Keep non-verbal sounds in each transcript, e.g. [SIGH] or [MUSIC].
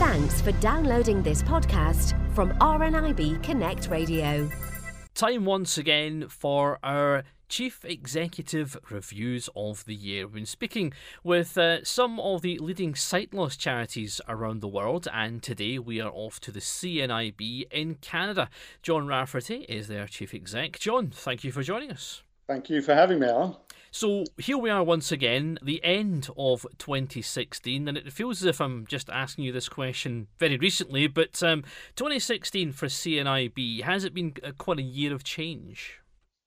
Thanks for downloading this podcast from RNIB Connect Radio. Time once again for our Chief Executive Reviews of the Year. We've been speaking with uh, some of the leading sight loss charities around the world, and today we are off to the CNIB in Canada. John Rafferty is their Chief Exec. John, thank you for joining us. Thank you for having me, Allan. So here we are once again, the end of 2016, and it feels as if I'm just asking you this question very recently. But um, 2016 for CNIB has it been quite a year of change?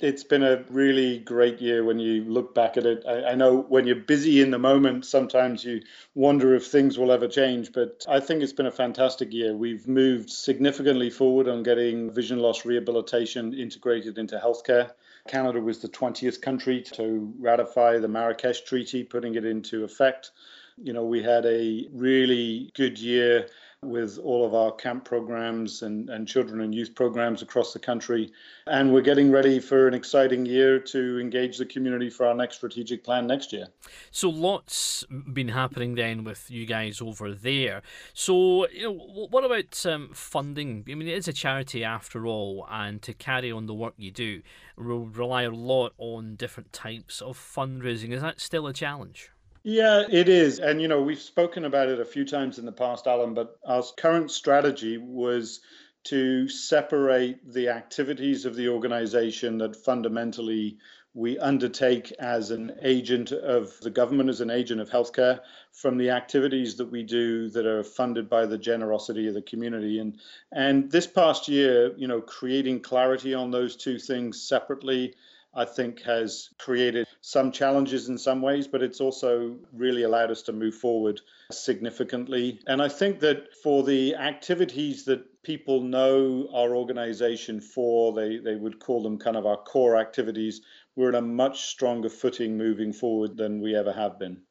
It's been a really great year when you look back at it. I, I, know when you're busy in the moment, sometimes you wonder if things will ever change, but I think it's been a fantastic year. We've moved significantly forward on getting vision loss rehabilitation integrated into healthcare. Canada was the 20th country to ratify the Marrakesh Treaty, putting it into effect. You know, we had a really good year with all of our camp programs and, and children and youth programs across the country. And we're getting ready for an exciting year to engage the community for our next strategic plan next year. So, lots been happening then with you guys over there. So, you know, what about um, funding? I mean, it is a charity after all, and to carry on the work you do, will rely a lot on different types of fundraising. Is that still a challenge? Yeah, it is. And, you know, we've spoken about it a few times in the past, Allan, but our current strategy was to separate the activities of the organization that fundamentally we undertake as an agent of the government, as an agent of healthcare, from the activities that we do that are funded by the generosity of the community. And and this past year, you know, creating clarity on those two things separately I think has created some challenges in some ways, but it's also really allowed us to move forward significantly. And I think that for the activities that people know our organization for, they, they would call them kind of our core activities, we're in a much stronger footing moving forward than we ever have been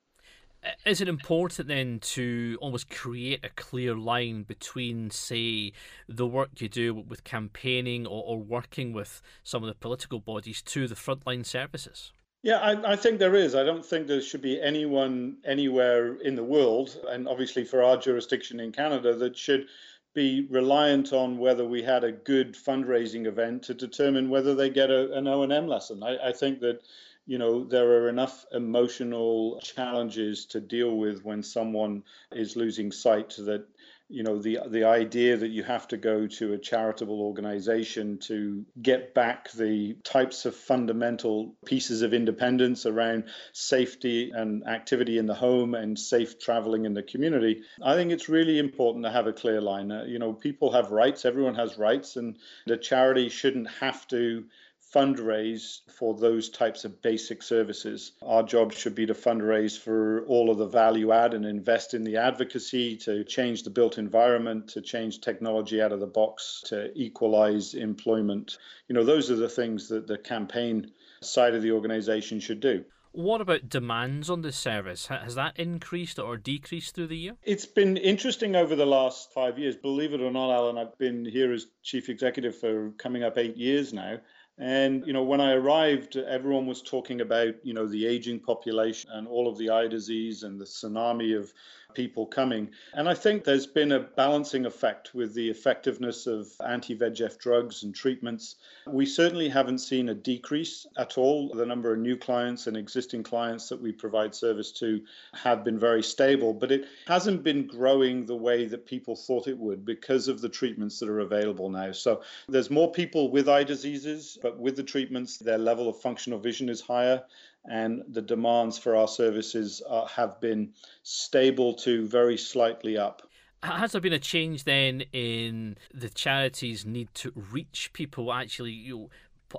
is it important then to almost create a clear line between, say, the work you do with campaigning or, or working with some of the political bodies to the frontline services? Yeah, I, I, think there is. I don't think there should be anyone anywhere in the world, and obviously for our jurisdiction in Canada, that should be reliant on whether we had a good fundraising event to determine whether they get a, an O and M lesson. I, I think that you know, there are enough emotional challenges to deal with when someone is losing sight that you know the the idea that you have to go to a charitable organization to get back the types of fundamental pieces of independence around safety and activity in the home and safe traveling in the community i think it's really important to have a clear line. Uh, you know people have rights everyone has rights and the charity shouldn't have to fundraise for those types of basic services. Our job should be to fundraise for all of the value add and invest in the advocacy to change the built environment, to change technology out of the box, to equalize employment. You know, those are the things that the campaign side of the organization should do. What about demands on the service? Has that increased or decreased through the year? It's been interesting over the last five years. Believe it or not, Allan, I've been here as chief executive for coming up eight years now. And, you know, when I arrived, everyone was talking about, you know, the aging population and all of the eye disease and the tsunami of people coming. And I think there's been a balancing effect with the effectiveness of anti VEGF drugs and treatments. We certainly haven't seen a decrease at all. The number of new clients and existing clients that we provide service to have been very stable, but it hasn't been growing the way that people thought it would because of the treatments that are available now. So there's more people with eye diseases but with the treatments, their level of functional vision is higher, and the demands for our services are, have been stable to very slightly up. Has there been a change then in the charities' need to reach people actually? You know,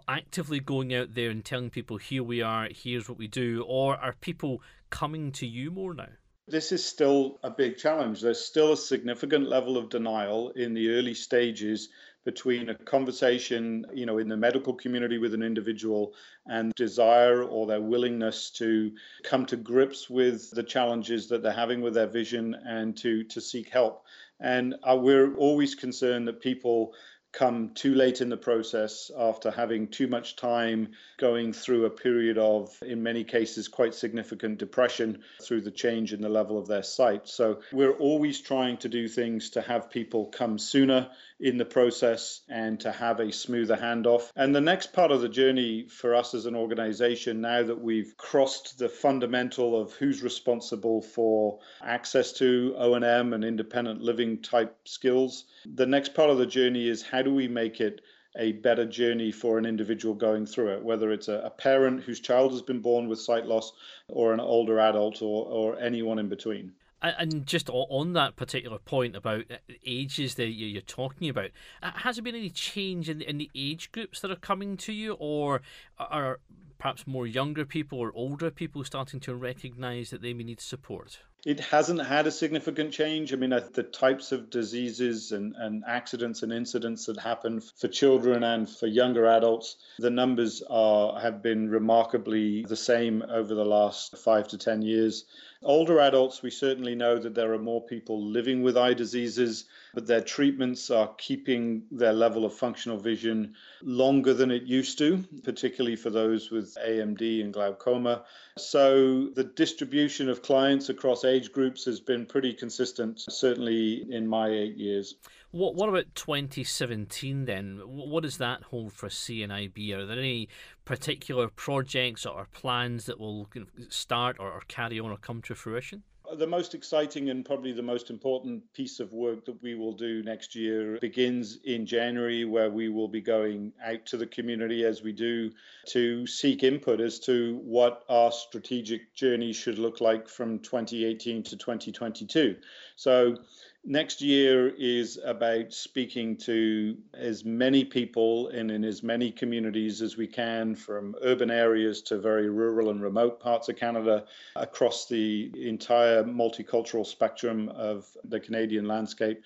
actively going out there and telling people, here we are, here's what we do, or are people coming to you more now? This is still a big challenge. There's still a significant level of denial in the early stages between a conversation, you know, in the medical community with an individual and desire or their willingness to come to grips with the challenges that they're having with their vision and to to seek help. And uh, we're always concerned that people come too late in the process after having too much time going through a period of, in many cases, quite significant depression through the change in the level of their sight. So we're always trying to do things to have people come sooner in the process and to have a smoother handoff. And the next part of the journey for us as an organization, now that we've crossed the fundamental of who's responsible for access to O&M and independent living type skills, the next part of the journey is how do we make it a better journey for an individual going through it, whether it's a, a, parent whose child has been born with sight loss or an older adult or, or anyone in between. And just on that particular point about ages that you're talking about, uh, has there been any change in, in the age groups that are coming to you, or are perhaps more younger people or older people starting to recognize that they may need support? It hasn't had a significant change. I mean, the types of diseases and, and accidents and incidents that happen for children and for younger adults, the numbers are have been remarkably the same over the last five to ten years. Older adults, we certainly know that there are more people living with eye diseases, but their treatments are keeping their level of functional vision longer than it used to, particularly for those with AMD and glaucoma. So the distribution of clients across age groups has been pretty consistent, certainly in my eight years. What what about 2017 then? What does that hold for CNIB? Are there any particular projects or plans that will start or, carry on or come to fruition? Uh, the most exciting and probably the most important piece of work that we will do next year begins in January, where we will be going out to the community as we do to seek input as to what our strategic journey should look like from 2018 to 2022. So next year is about speaking to as many people and in as many communities as we can from urban areas to very rural and remote parts of Canada across the entire multicultural spectrum of the Canadian landscape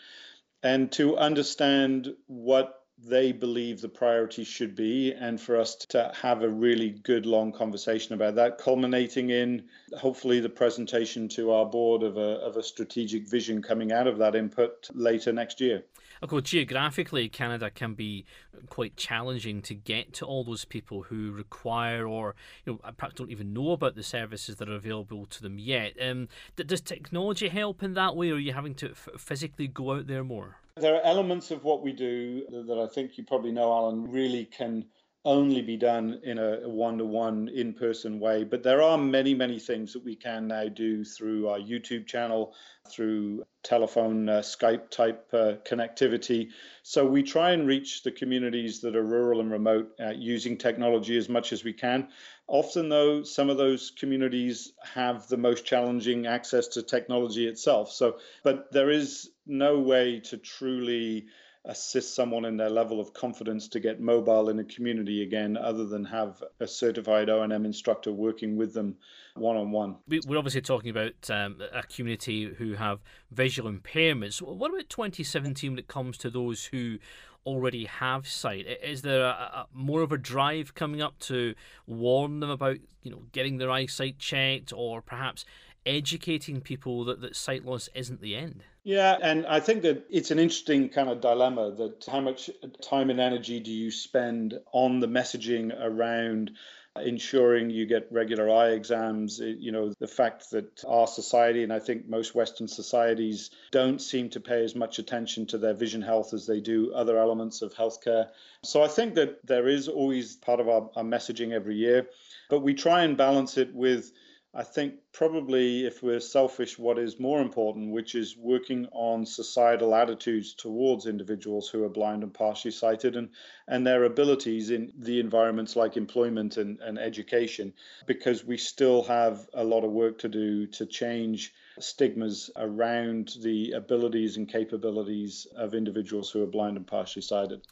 and to understand what they believe the priority should be, and for us to have a really good long conversation about that, culminating in hopefully the presentation to our board of a, of a strategic vision coming out of that input later next year. Of course, geographically, Canada can be quite challenging to get to all those people who require or you know perhaps don't even know about the services that are available to them yet. Um, does technology help in that way, or are you having to f- physically go out there more? There are elements of what we do that I think you probably know, Allan, really can only be done in a one to one in person way. But there are many, many things that we can now do through our YouTube channel, through telephone, uh, Skype type uh, connectivity. So we try and reach the communities that are rural and remote uh, using technology as much as we can. Often, though, some of those communities have the most challenging access to technology itself. So, but there is no way to truly assist someone in their level of confidence to get mobile in a community again other than have a certified O&M instructor working with them one on one. We're obviously talking about um, a community who have visual impairments. What about 2017 when it comes to those who already have sight? Is there a, a, more of a drive coming up to warn them about you know getting their eyesight checked or perhaps educating people that, that sight loss isn't the end? Yeah, and I think that it's an interesting kind of dilemma that how much time and energy do you spend on the messaging around ensuring you get regular eye exams. You know, the fact that our society, and I think most Western societies, don't seem to pay as much attention to their vision health as they do other elements of healthcare. So I think that there is always part of our, our messaging every year, but we try and balance it with I think probably if we're selfish, what is more important, which is working on societal attitudes towards individuals who are blind and partially sighted and, and their abilities in the environments like employment and, and education, because we still have a lot of work to do to change stigmas around the abilities and capabilities of individuals who are blind and partially sighted.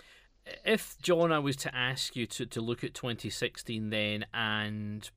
If John, I was to ask you to, to look at 2016 then and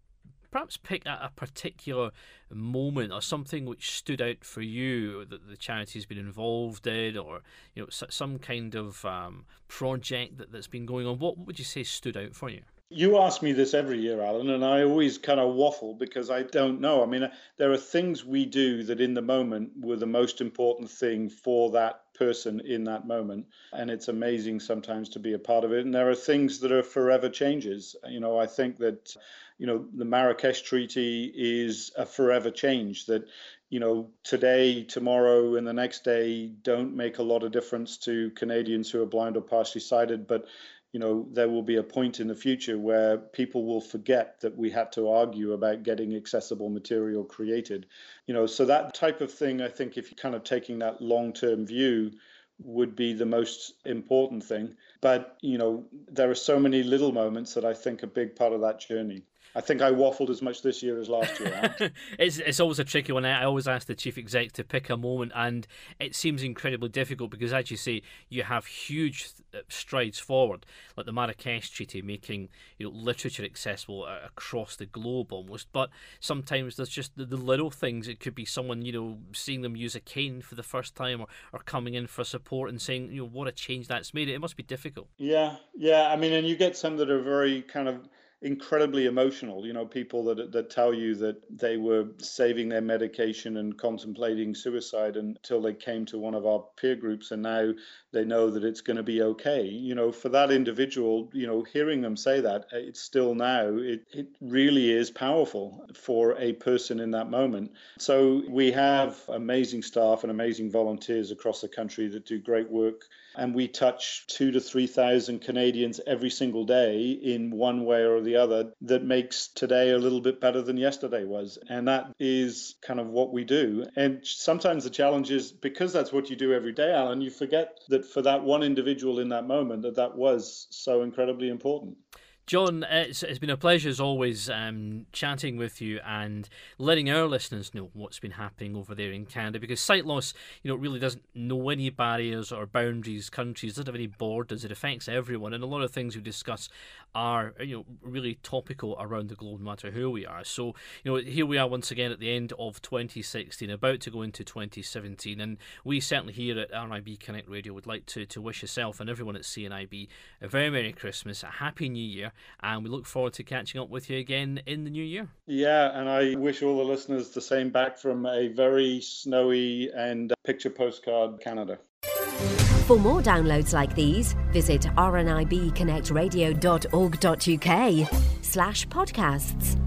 perhaps pick a, a particular moment or something which stood out for you that the charity has been involved in, or you know some kind of um, project that, that's been going on. What would you say stood out for you? You ask me this every year, Allan, and I always kind of waffle because I don't know. I mean, there are things we do that in the moment were the most important thing for that person in that moment. And it's amazing sometimes to be a part of it. And there are things that are forever changes. You know, I think that, you know, the Marrakesh Treaty is a forever change that, you know, today, tomorrow, and the next day don't make a lot of difference to Canadians who are blind or partially sighted. But you know, there will be a point in the future where people will forget that we had to argue about getting accessible material created. You know, so that type of thing, I think, if you're kind of taking that long term view, would be the most important thing. But, you know, there are so many little moments that I think a big part of that journey. I think I waffled as much this year as last year. [LAUGHS] it's it's always a tricky one. I always ask the chief exec to pick a moment, and it seems incredibly difficult because, as you say, you have huge uh, strides forward, like the Marrakesh Treaty, making you know literature accessible across the globe almost. But sometimes there's just the, the little things. It could be someone you know seeing them use a cane for the first time, or, or coming in for support and saying you know what a change that's made. It must be difficult. Yeah, yeah. I mean, and you get some that are very kind of incredibly emotional. You know, people that that tell you that they were saving their medication and contemplating suicide until they came to one of our peer groups, and now they know that it's going to be okay. You know, for that individual, you know, hearing them say that, it's still now. It it really is powerful for a person in that moment. So we have amazing staff and amazing volunteers across the country that do great work and we touch two to 3,000 Canadians every single day in one way or the other that makes today a little bit better than yesterday was. And that is kind of what we do. And sometimes the challenge is because that's what you do every day, Allan, you forget that for that one individual in that moment, that that was so incredibly important. John, it's, it's been a pleasure as always um, chatting with you and letting our listeners know what's been happening over there in Canada because sight loss, you know, really doesn't know any barriers or boundaries, countries, doesn't have any borders. It affects everyone, and a lot of things we discuss are you know really topical around the globe, no matter who we are. So you know, here we are once again at the end of 2016, about to go into 2017, and we certainly here at RNIB Connect Radio would like to to wish yourself and everyone at CNIB a very merry Christmas, a happy New Year and we look forward to catching up with you again in the new year. Yeah, and I wish all the listeners the same back from a very snowy and picture postcard Canada. For more downloads like these, visit rnibconnectradio.org.uk slash podcasts.